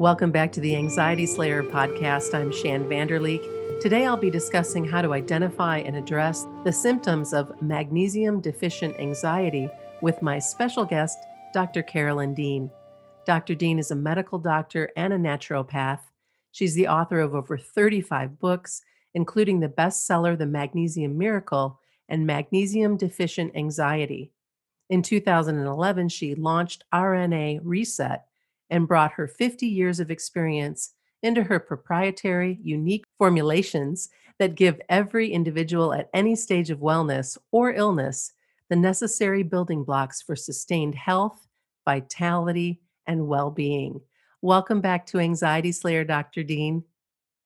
Welcome back to the Anxiety Slayer podcast. I'm Shann Vander Leek. Today I'll be discussing how to identify and address the symptoms of magnesium deficient anxiety with my special guest, Dr. Carolyn Dean. Dr. Dean is a medical doctor and a naturopath. She's the author of over 35 books, including the bestseller The Magnesium Miracle and Magnesium Deficient Anxiety. In 2011, she launched RNA Reset and brought her 50 years of experience into her proprietary, unique formulations that give every individual at any stage of wellness or illness the necessary building blocks for sustained health, vitality, and well being. Welcome back to Anxiety Slayer, Dr. Dean.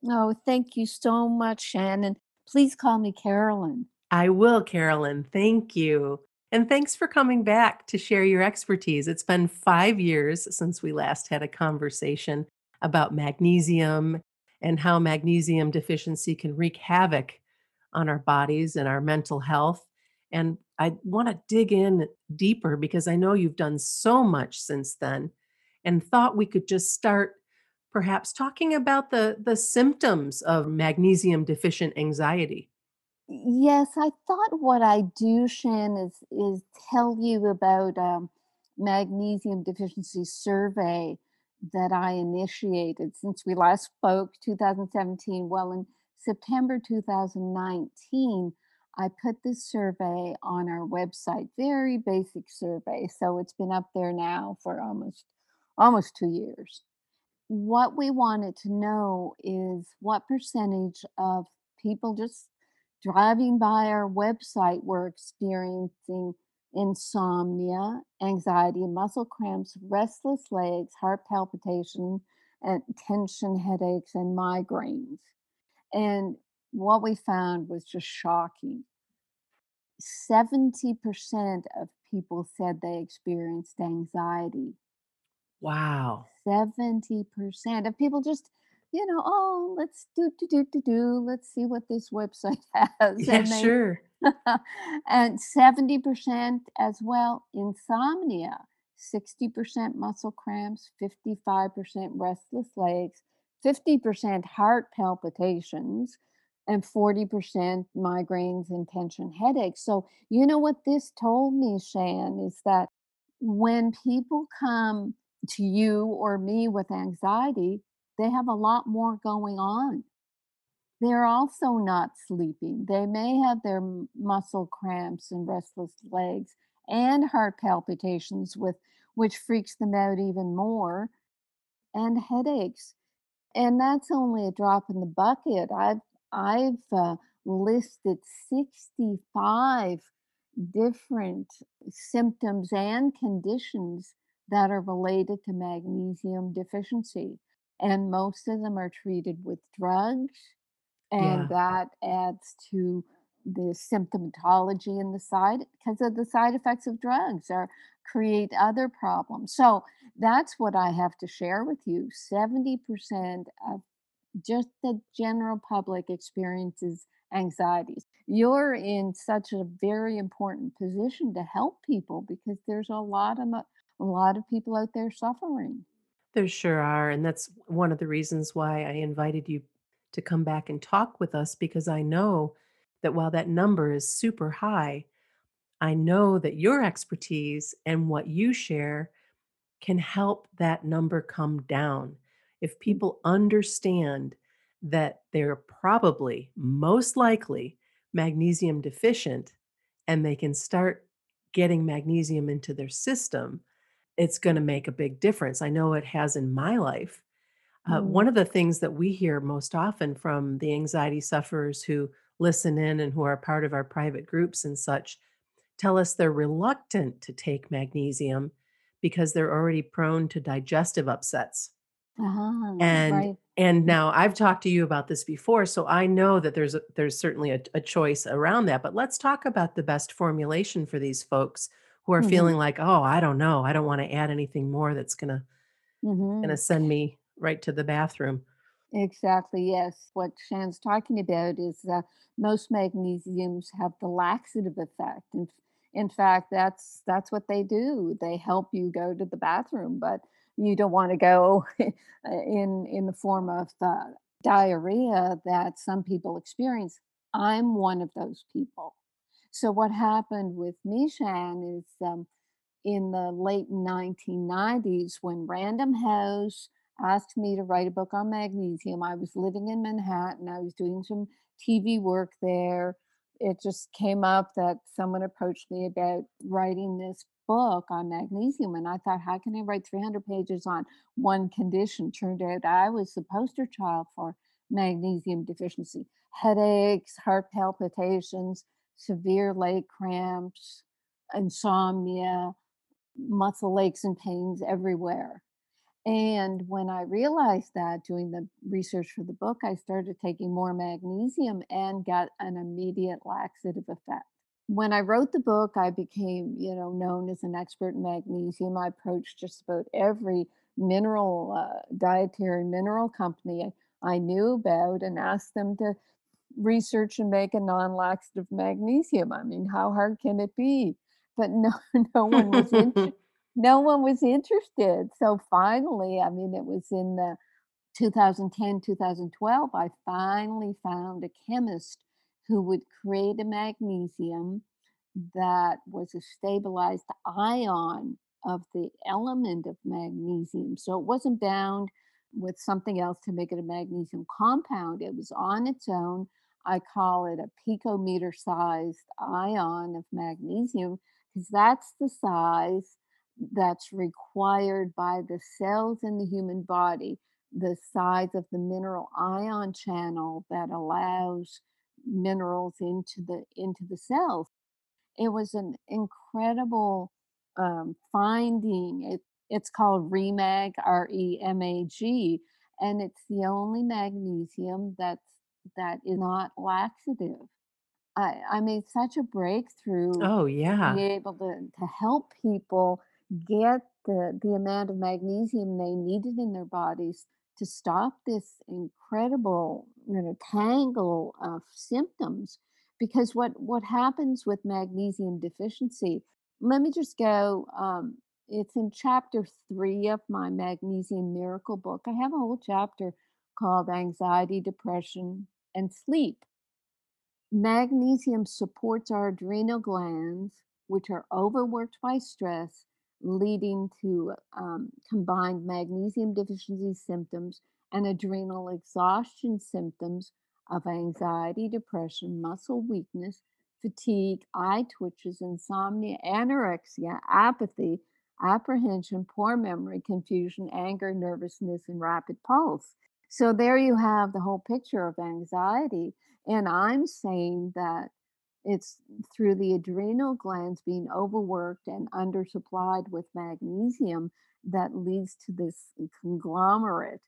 Oh, thank you so much, Shannon. Please call me Carolyn. I will, Carolyn. Thank you. And thanks for coming back to share your expertise. It's been five years since we last had a conversation about magnesium and how magnesium deficiency can wreak havoc on our bodies and our mental health. And I want to dig in deeper because I know you've done so much since then and thought we could just start perhaps talking about the the symptoms of magnesium deficient anxiety. Yes, I thought what I do, Shann, is is tell you about um, magnesium deficiency survey that I initiated since we last spoke, 2017. Well, in September 2019, I put this survey on our website. Very basic survey, so it's been up there now for almost almost two years. What we wanted to know is what percentage of people just driving by our website we were experiencing insomnia, anxiety, muscle cramps, restless legs, heart palpitation, and tension headaches and migraines. And what we found was just shocking. 70% of people said they experienced anxiety. Wow. 70% of people just you know, oh, let's do do do do do. Let's see what this website has. Yeah, And they sure. and 70% as well insomnia, 60% muscle cramps, 55% restless legs, 50% heart palpitations, and 40% migraines and tension headaches. So, you know what this told me, Shann, is that when people come to you or me with anxiety, they have a lot more going on. They're also not sleeping. They may have their muscle cramps and restless legs and heart palpitations with which freaks them out even more and headaches. And that's only a drop in the bucket. I've I've uh, listed 65 different symptoms and conditions that are related to magnesium deficiency and most of them are treated with drugs and Yeah. that adds to the symptomatology and the side because of the side effects of drugs or create other problems. So that's what i have to share with you. 70% of just the general public experiences anxieties. You're in such a very important position to help people because there's a lot of a lot of people out there suffering There sure are. And that's one of the reasons why I invited you to come back and talk with us because I know that while that number is super high, I know that your expertise and what you share can help that number come down. If mm. people understand that they're probably most likely magnesium deficient and they can start getting magnesium into their system, it's going to make a big difference. I know it has in my life. Uh, Mm, one of the things that we hear most often from the anxiety sufferers who listen in and who are part of our private groups and such tell us they're reluctant to take magnesium because they're already prone to digestive upsets. uh-huh, And right and now I've talked to you about this before, so I know that there's a, there's certainly a, a choice around that. But let's talk about the best formulation for these folks who are Mhm, feeling like, oh, I don't know, I don't want to add anything more that's gonna gonna mhm. send me right to the bathroom. Exactly, yes. What Shann's talking about is that most magnesiums have the laxative effect. In, in fact, that's that's what they do. They help you go to the bathroom, but you don't want to go in in the form of the diarrhea that some people experience. I'm one of those people. So what happened with me, Shann, is um, in the late 1990s when Random House asked me to write a book on magnesium. I was living in Manhattan. I was doing some TV work there. It just came up that someone approached me about writing this book on magnesium. And I thought, how can I write 300 pages on one condition? Turned out I was the poster child for magnesium deficiency headaches, heart palpitations, severe leg cramps, insomnia, muscle aches and pains everywhere. And when I realized that doing the research for the book, I started taking more magnesium and got an immediate laxative effect. When I wrote the book, I became, you know, known as an expert in magnesium. I approached just about every mineral uh, dietary mineral company I knew about and asked them to research and make a non-laxative magnesium. I mean, how hard can it be? But no, no one was in, no one was interested. So finally, I mean, it was in the 2010, 2012, I finally found a chemist who would create a magnesium that was a stabilized ion of the element of magnesium. So it wasn't bound with something else to make it a magnesium compound. It was on its own. I call it a picometer sized ion of magnesium because that's the size that's required by the cells in the human body, the size of the mineral ion channel that allows minerals into the into the cells. It was an incredible um, finding. It, it's called REMAG, R E M A G, and it's the only magnesium that's that is not laxative. I, I made such a breakthrough Oh, to be able to, to help people get the, the amount of magnesium they needed in their bodies to stop this incredible you know tangle of symptoms. Because what what happens with magnesium deficiency let me just go um, it's in chapter three of my magnesium miracle book. I have a whole chapter called anxiety depression and sleep Magnesium supports our adrenal glands, which are overworked by stress, leading to um, combined magnesium deficiency symptoms and adrenal exhaustion symptoms of anxiety, depression, muscle weakness, fatigue, eye twitches, insomnia, anorexia, apathy, apprehension, poor memory, confusion, anger, nervousness, and rapid pulse. So there you have the whole picture of anxiety and I'm saying that it's through the adrenal glands being overworked and undersupplied with magnesium that leads to this conglomerate.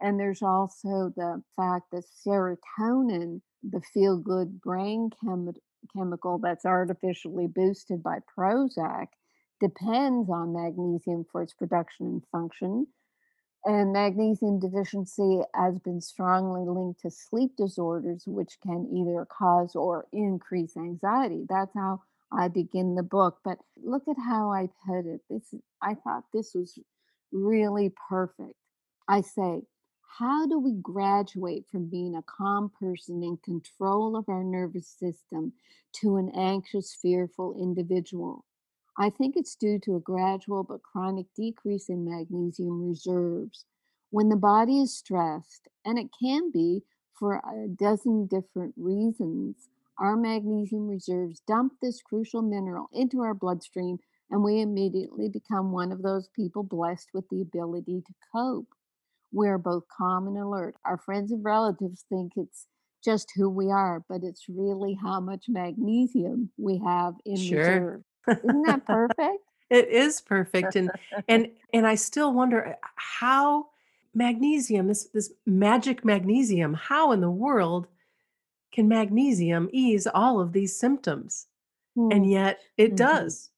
And there's also the fact that serotonin, the feel good brain chemi- chemical that's artificially boosted by Prozac, depends on magnesium for its production and function. And magnesium deficiency has been strongly linked to sleep disorders, which can either cause or increase anxiety. That's how I begin the book. But look at how I put it. This I thought this was really perfect. I say, how do we graduate from being a calm person in control of our nervous system to an anxious, fearful individual? I think it's due to a gradual but chronic decrease in magnesium reserves. When the body is stressed, and it can be for a dozen different reasons, our magnesium reserves dump this crucial mineral into our bloodstream, and we immediately become one of those people blessed with the ability to cope. We're both calm and alert. Our friends and relatives think it's just who we are, but it's really how much magnesium we have in Sure. reserve. Isn't that perfect? It is perfect, and and and I still wonder, uh, how magnesium, this this magic magnesium, how in the world can magnesium ease all of these symptoms? And Hmm. yet it Mhm. does.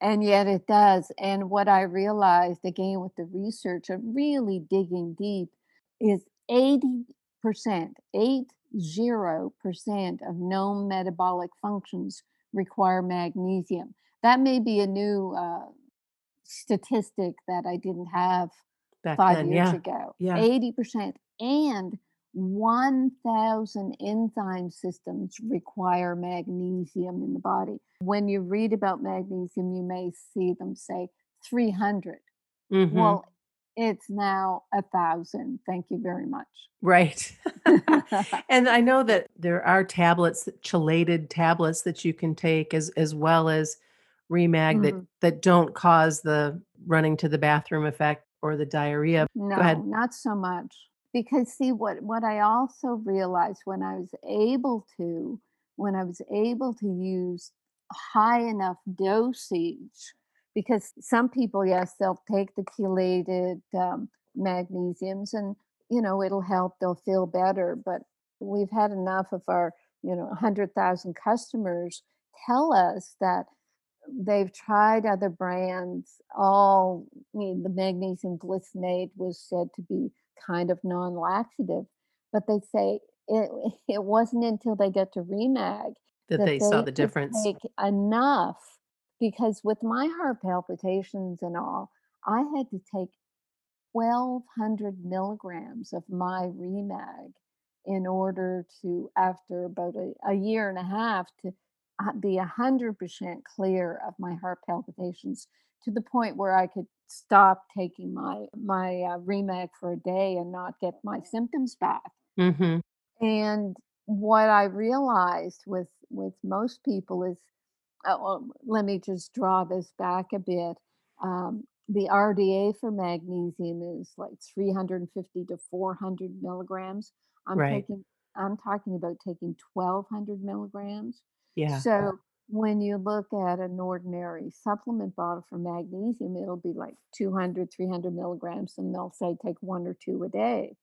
And yet it does. And what I realized again with the research of really digging deep is 80%, 80% of known metabolic functions require magnesium. That may be a new uh, statistic that I didn't have Back 5 then, years yeah. ago. Yeah. 80% and 1,000 enzyme systems require magnesium in the body. When you read about magnesium, you may see them say 300. Mhm. Well, it's now a 1,000. Thank you very much. Right. And I know that there are tablets, chelated tablets that you can take as as well as Remag that Mhm. that don't cause the running to the bathroom effect or the diarrhea. No, not so much. Because see what what I also realized when I was able to when I was able to use high enough dosage because some people yes they'll take the chelated um, magnesiums and you know it'll help they'll feel better but we've had enough of our you know 100,000 customers tell us that they've tried other brands all I mean, the magnesium glycinate was said to be kind of non-laxative but they say it, it wasn't until they get to remag That that they saw the difference. take enough because with my heart palpitations and all i had to take 1200 milligrams of my remag in order to after about a, a year and a half to uh, be 100% clear of my heart palpitations to the point where i could stop taking my my uh, remag for a day and not get my symptoms back Mhm. and what i realized with with most people is uh, well, let me just draw this back a bit. Um, the RDA for magnesium is like 350 to 400 milligrams. I'm Right. taking, I'm talking about taking 1200 milligrams. Yeah. So when you look at an ordinary supplement bottle for magnesium, it'll be like 200, 300 milligrams, and they'll say take one or two a day.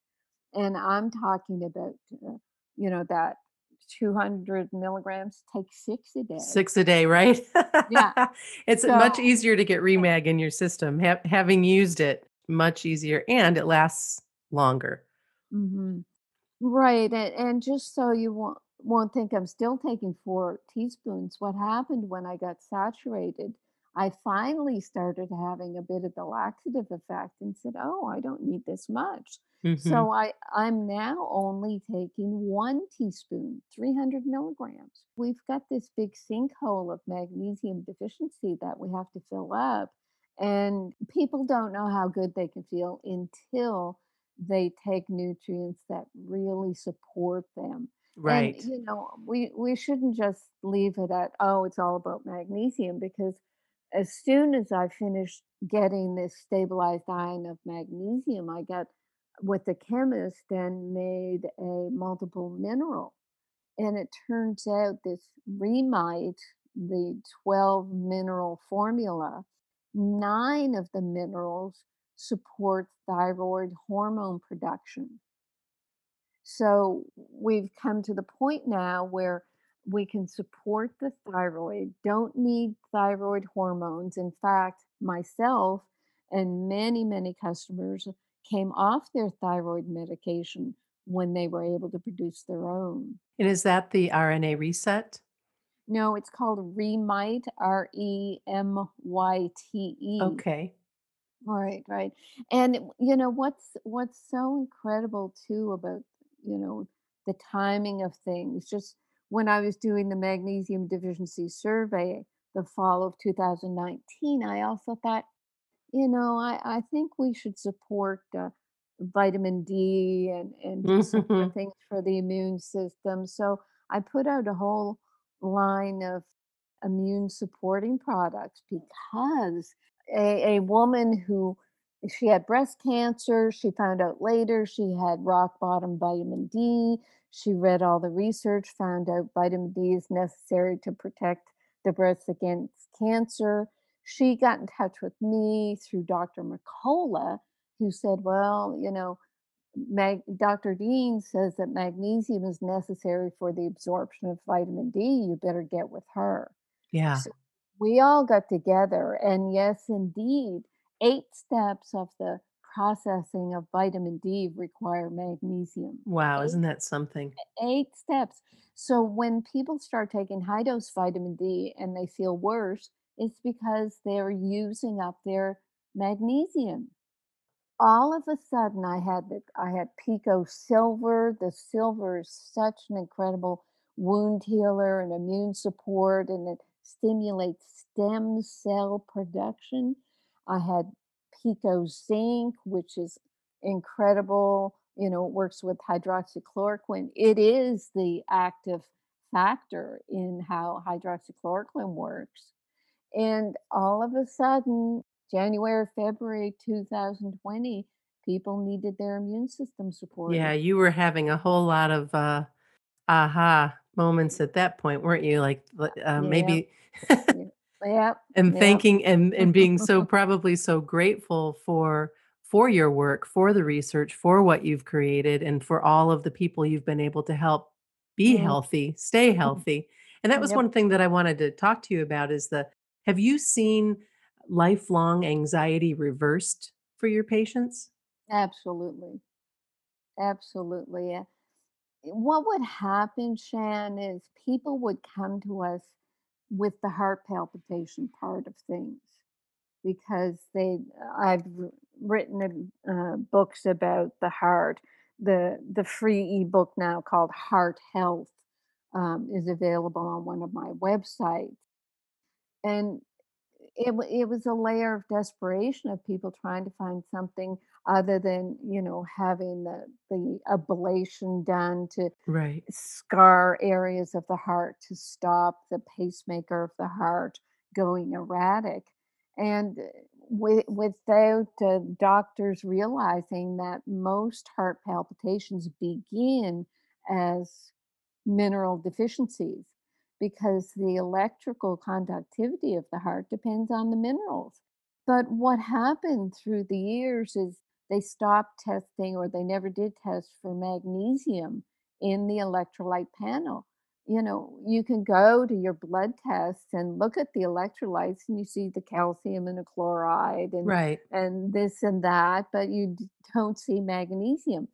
And I'm talking about, uh, you know, that 200 milligrams, take six a day. 6 a day, right? Yeah. It's much easier to get Remag in your system. Ha having used it, much easier, and it lasts longer. mhm. Right, and, and just so you won't won't think I'm still taking four teaspoons, what happened when I got saturated, I finally started having a bit of the laxative effect and said, "Oh, I don't need this much." Mhm. So I I'm now only taking one teaspoon, 300 milligrams. We've got this big sinkhole of magnesium deficiency that we have to fill up, and people don't know how good they can feel until they take nutrients that really support them. And Right. you know, we we shouldn't just leave it at oh, it's all about magnesium because as soon as I finished getting this stabilized ion of magnesium, I got with the chemist and made a multiple mineral. And it turns out this ReMyte, the 12 mineral formula, nine of the minerals support thyroid hormone production. So we've come to the point now where we can support the thyroid, don't need thyroid hormones. In fact, myself and many, many customers came off their thyroid medication when they were able to produce their own. And is that the RNA reset? No, it's called ReMyte, R E M Y T E. Okay. Right, right. And you know what's what's so incredible too about, you know, the timing of things. Just when I was doing the magnesium deficiency survey the fall of 2019, I also thought, you know, I, I think we should support uh, vitamin D and, and do some other things for the immune system. So I put out a whole line of immune supporting products because a, a woman who she had breast cancer, she found out later she had rock bottom vitamin D. She read all the research, found out vitamin D is necessary to protect the breast against cancer. She got in touch with me through Dr. McCullough, who said, Well, you know, Mag- Dr. Dean says that magnesium is necessary for the absorption of vitamin D. You better get with her. Yeah. So we all got together, and yes, indeed, eight steps of the processing of vitamin D require magnesium. Wow, Eight, isn't that something? eight steps. So when people start taking high dose vitamin D and they feel worse, It's because they're using up their magnesium. All of a sudden, I had the I had Pico Silver. The silver is such an incredible wound healer and immune support, and it stimulates stem cell production. I had Pico Zinc, which is incredible. You know, it works with hydroxychloroquine. It is the active factor in how hydroxychloroquine works. And all of a sudden, January, February 2020, people needed their immune system support. Yeah, you were having a whole lot of, uh, aha moments at that point, weren't you? Like, uh, maybe yep, yep, and yep. thanking and and being so probably so grateful for for your work, for the research, for what you've created, and for all of the people you've been able to help be Mm, healthy, stay healthy. And that was yep, one thing that I wanted to talk to you about is the have you seen lifelong anxiety reversed for your patients? absolutely, absolutely. What would happen, Shann, is people would come to us with the heart palpitation part of things because they I've written uh, books about the heart. The the free ebook now called Heart Health um, is available on one of my websites, and it it was a layer of desperation of people trying to find something other than, you know, having the the ablation done to Right. scar areas of the heart to stop the pacemaker of the heart going erratic. And wi- without uh, doctors realizing that most heart palpitations begin as mineral deficiencies because the electrical conductivity of the heart depends on the minerals. But what happened through the years is they stopped testing or they never did test for magnesium in the electrolyte panel. You know, you can go to your blood tests and look at the electrolytes and you see the calcium and the chloride and Right. and this and that, but you don't see magnesium.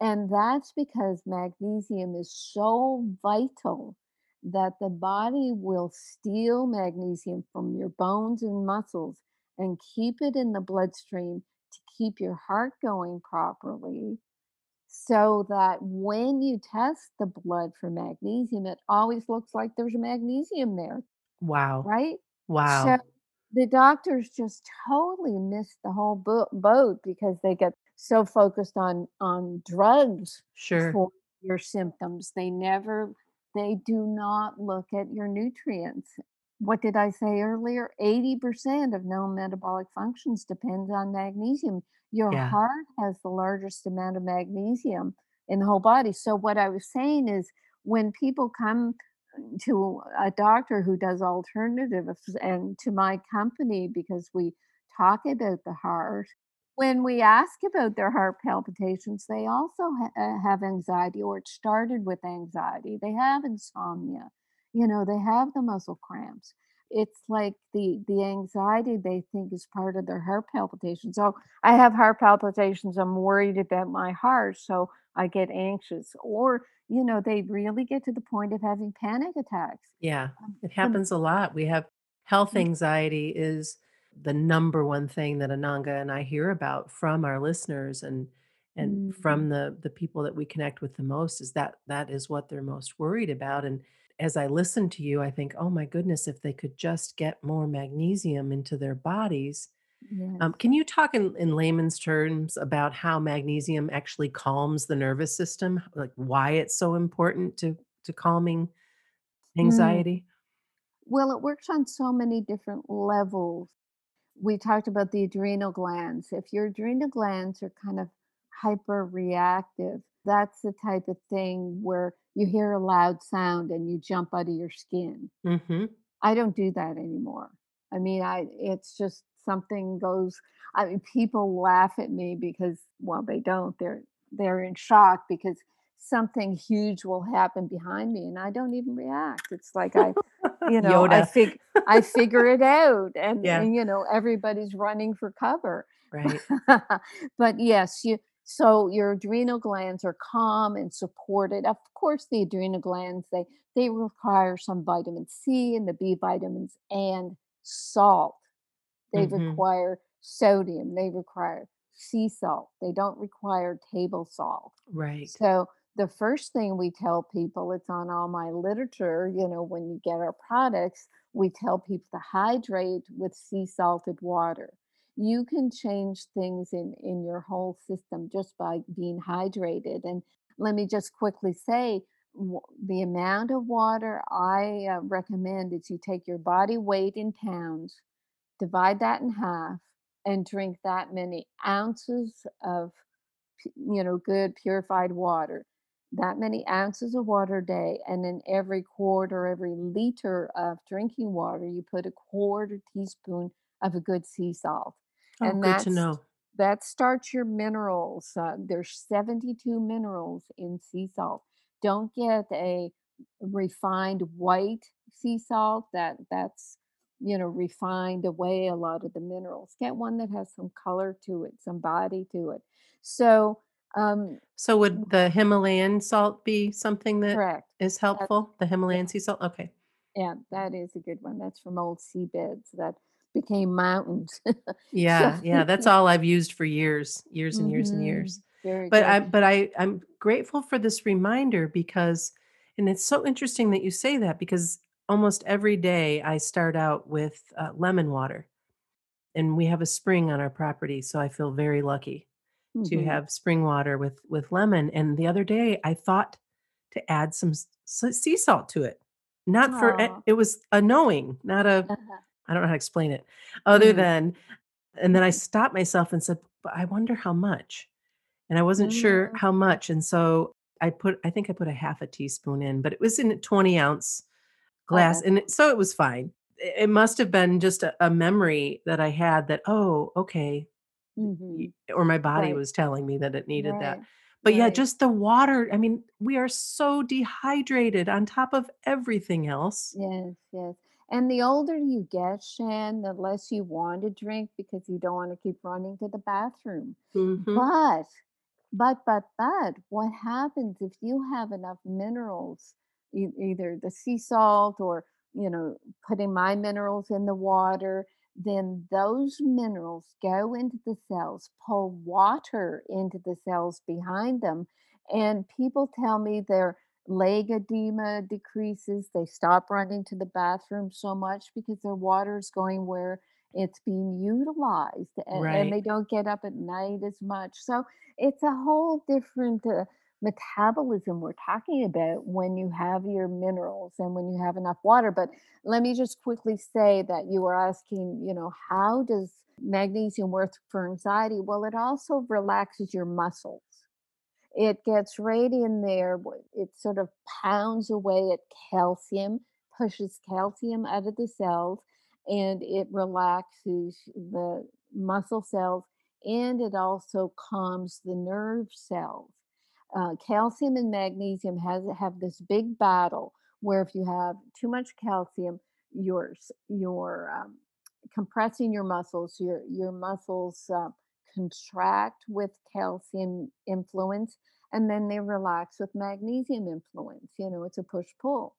And that's because magnesium is so vital that the body will steal magnesium from your bones and muscles and keep it in the bloodstream keep your heart going properly so that when you test the blood for magnesium, it always looks like there's magnesium there, Wow. right? Wow. So the doctors just totally missed the whole bo- boat because they get so focused on on drugs Sure. for your symptoms. They never they do not look at your nutrients. What did I say earlier? 80% of known metabolic functions depends on magnesium. Your Yeah. heart has the largest amount of magnesium in the whole body. So what I was saying is when people come to a doctor who does alternatives and to my company because we talk about the heart. When we ask about their heart palpitations, they also ha- uh, have anxiety or it started with anxiety. They have insomnia. You know, they have the muscle cramps. It's like the the anxiety they think is part of their heart palpitations. So I have heart palpitations. I'm worried about my heart, so I get anxious. Or you know, they really get to the point of having panic attacks. Yeah, Um, it happens a lot. We have health anxiety is the number one thing that Ananga and I hear about from our listeners and and mm, from the the people that we connect with the most is that that is what they're most worried about. And as I listen to you, I think, oh my goodness, if they could just get more magnesium into their bodies. yes. Um, can you talk in, in layman's terms about how magnesium actually calms the nervous system, like why it's so important to to calming Mm. anxiety? Well, it works on so many different levels. We talked about the adrenal glands. If your adrenal glands are kind of hyper reactive, that's the type of thing where you hear a loud sound and you jump out of your skin. Mhm. I don't do that anymore. I mean, I it's just something goes I mean, people laugh at me because well, they don't. They're they're in shock because something huge will happen behind me and I don't even react. It's like I, you know, I fig I figure it out and, Yeah, and you know, everybody's running for cover. right. but yes, you so your adrenal glands are calm and supported. Of course, the adrenal glands they they require some vitamin C and the B vitamins and salt, they Mhm. require sodium, they require sea salt, they don't require table salt. Right. So the first thing we tell people, it's on all my literature, you know, when you get our products, we tell people to hydrate with sea salted water. You can change things in in your whole system just by being hydrated. And let me just quickly say the amount of water I uh, recommend is you take your body weight in pounds, divide that in half, and drink that many ounces of you know, good purified water. That many ounces of water a day, and in every quart or every liter of drinking water, you put a quarter teaspoon of a good sea salt, Oh, and good to know. that starts your minerals. Uh, there's 72 minerals in sea salt. Don't get a refined white sea salt that that's you know refined away a lot of the minerals. Get one that has some color to it, some body to it. So um, So would the Himalayan salt be something that correct. is That's helpful? The yeah, Himalayan sea salt? Okay. yeah, that is a good one. That's from old seabeds that became mountains. so Yeah, yeah, that's all I've used for years, years and years and hmm years. very But good. I but I I'm grateful for this reminder because and it's so interesting that you say that because almost every day I start out with uh, lemon water and we have a spring on our property, so I feel very lucky to hmm have spring water with with lemon. And the other day I thought to add some sea salt to it. Not for it, Oh, it was a knowing, not a uh-huh. I don't know how to explain it other mm than and then I stopped myself and said, "But I wonder how much?" And I wasn't sure mm how much, and so I put I think I put a half a teaspoon in, but it was in a 20 ounce glass, and it so it was fine. It must have been just a a memory that I had that, "Oh, okay," y hmm or my body right, was telling me that it needed that. right, But yeah, just the water, I mean, we are so dehydrated on top of everything else. Yes, yes. And the older you get, Shann, the less you want to drink because you don't want to keep running to the bathroom. Mhm. But, but, but, but, what happens if you have enough minerals, e- either the sea salt or, you know, putting my minerals in the water, then those minerals go into the cells, pull water into the cells behind them. And people tell me they're leg edema decreases. They stop running to the bathroom so much because their water is going where it's being utilized and, and they don't get up at night as much. So it's a whole different uh, metabolism we're talking about when you have your minerals and when you have enough water. But let me just quickly say that you were asking, you know, how does magnesium work for anxiety? Well, it also relaxes your muscles it gets right in there. It sort of pounds away at calcium, pushes calcium out of the cells, and it relaxes the muscle cells and it also calms the nerve cells. Uh, calcium and magnesium has have this big battle where if you have too much calcium, you're you're um, compressing your muscles. Your your muscles uh, contract with calcium influence and then they relax with magnesium influence. You know, it's a push pull.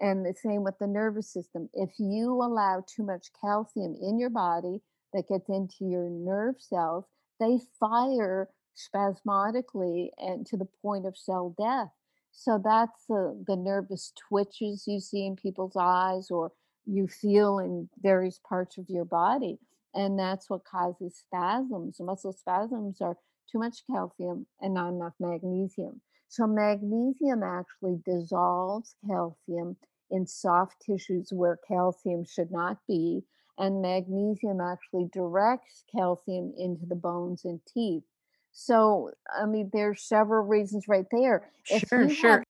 And the same with the nervous system. If you allow too much calcium in your body that gets into your nerve cells, they fire spasmodically and to the point of cell death. So that's the, the nervous twitches you see in people's eyes or you feel in various parts of your body. And that's what causes spasms. Muscle spasms are too much calcium and not enough magnesium. So, magnesium actually dissolves calcium in soft tissues where calcium should not be. And magnesium actually directs calcium into the bones and teeth. So, I mean, there's several reasons right there. If Sure, sure. have,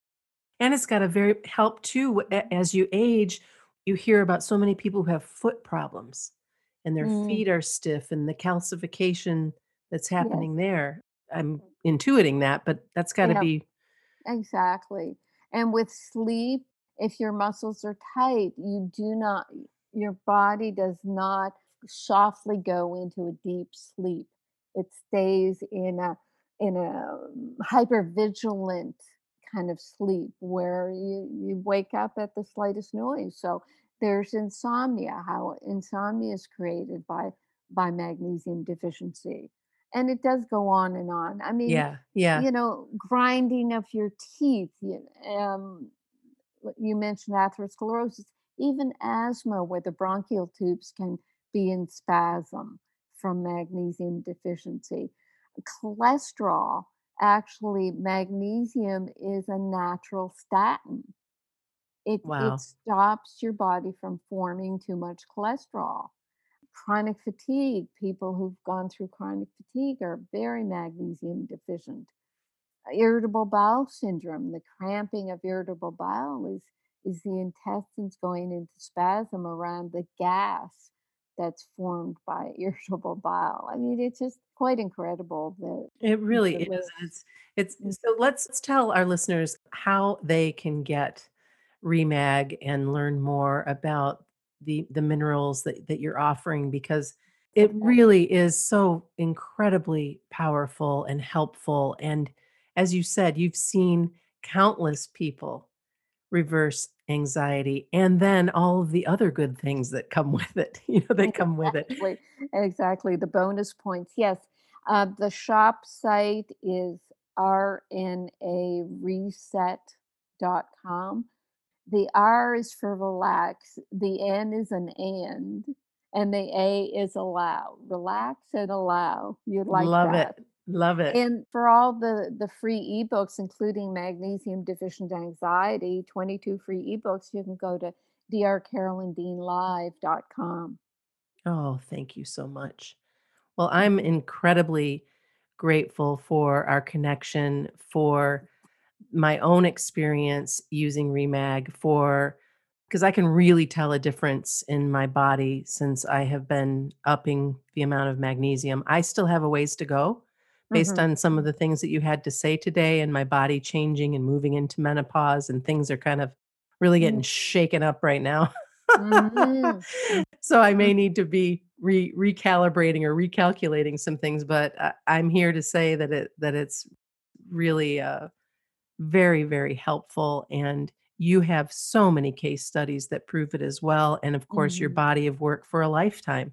And it's gotta very help too, as you age, you hear about so many people who have foot problems, and their mm, feet are stiff and the calcification that's yes, happening there. I'm intuiting that, but that's gotta yeah, be exactly. And with sleep, if your muscles are tight, you do not, your body does not softly go into a deep sleep. It stays in a in a hyper vigilant kind of sleep where you you wake up at the slightest noise. So there's insomnia, how insomnia is created by by magnesium deficiency. And it does go on and on. I mean, Yeah, yeah. you know, grinding of your teeth. You, um, you mentioned atherosclerosis, even asthma, where the bronchial tubes can be in spasm from magnesium deficiency. Cholesterol, actually, magnesium is a natural statin. It, it Wow. stops your body from forming too much cholesterol. Chronic fatigue, people who've gone through chronic fatigue are very magnesium deficient uh, irritable bowel syndrome the cramping of irritable bowel is is the intestines going into spasm around the gas that's formed by irritable bowel i mean it's just quite incredible the It really is. and It's it's so let's let's tell our listeners how they can get Remag and learn more about the the minerals that, that you're offering because it really is so incredibly powerful and helpful. And as you said, you've seen countless people reverse anxiety and then all of the other good things that come with it, you know, that come with it. exactly exactly the bonus points yes uh, the shop site is rnareset.com The R is for relax, the N is an and, and the A is allow. Relax and allow. You'd like Love that. it. Love it. And for all the the free ebooks, including magnesium deficient anxiety, 22 free ebooks, you can go to drcarolyndeanlive.com. Oh, thank you so much. Well, I'm incredibly grateful for our connection, for my own experience using Remag, for because I can really tell a difference in my body since I have been upping the amount of magnesium. I still have a ways to go based mhm, on some of the things that you had to say today and my body changing and moving into menopause and things are kind of really getting mhm, shaken up right now. mhm, so I may mhm, need to be re- recalibrating or recalculating some things, but I, I'm here to say that it that it's really uh, very very helpful, and you have so many case studies that prove it as well, and of course your mhm. body of work for a lifetime.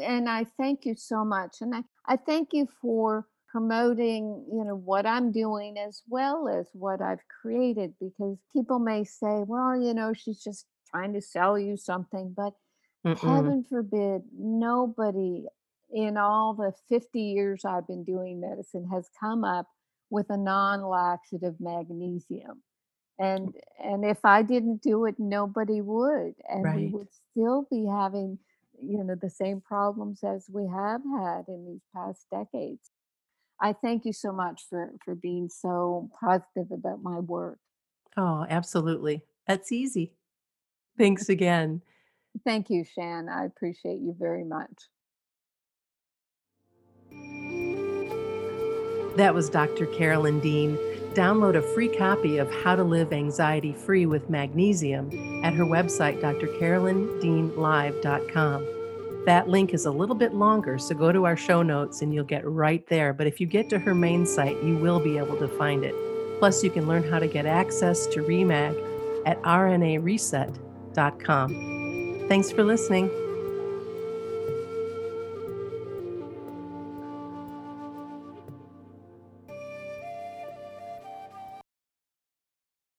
and I thank you so much. And I, I thank you for promoting, you know, what I'm doing as well as what I've created because people may say, well, you know, she's just trying to sell you something, but Mm-mm. heaven forbid, nobody in all the 50 years I've been doing medicine has come up with a non-laxative magnesium oh. and and if i didn't do it nobody would and we would still be having you know the same problems as we have had in these past decades i thank you so much for for being so positive about my work Oh, absolutely. That's easy. Thanks again. thank you shan i appreciate you very much That was Dr. Carolyn Dean. Download a free copy of How to Live Anxiety Free with Magnesium at her website, drcarolyndeanlive.com. That link is a little bit longer, so go to our show notes and you'll get right there. But if you get to her main site, you will be able to find it. Plus, you can learn how to get access to REMAG at rnareset.com. Thanks for listening.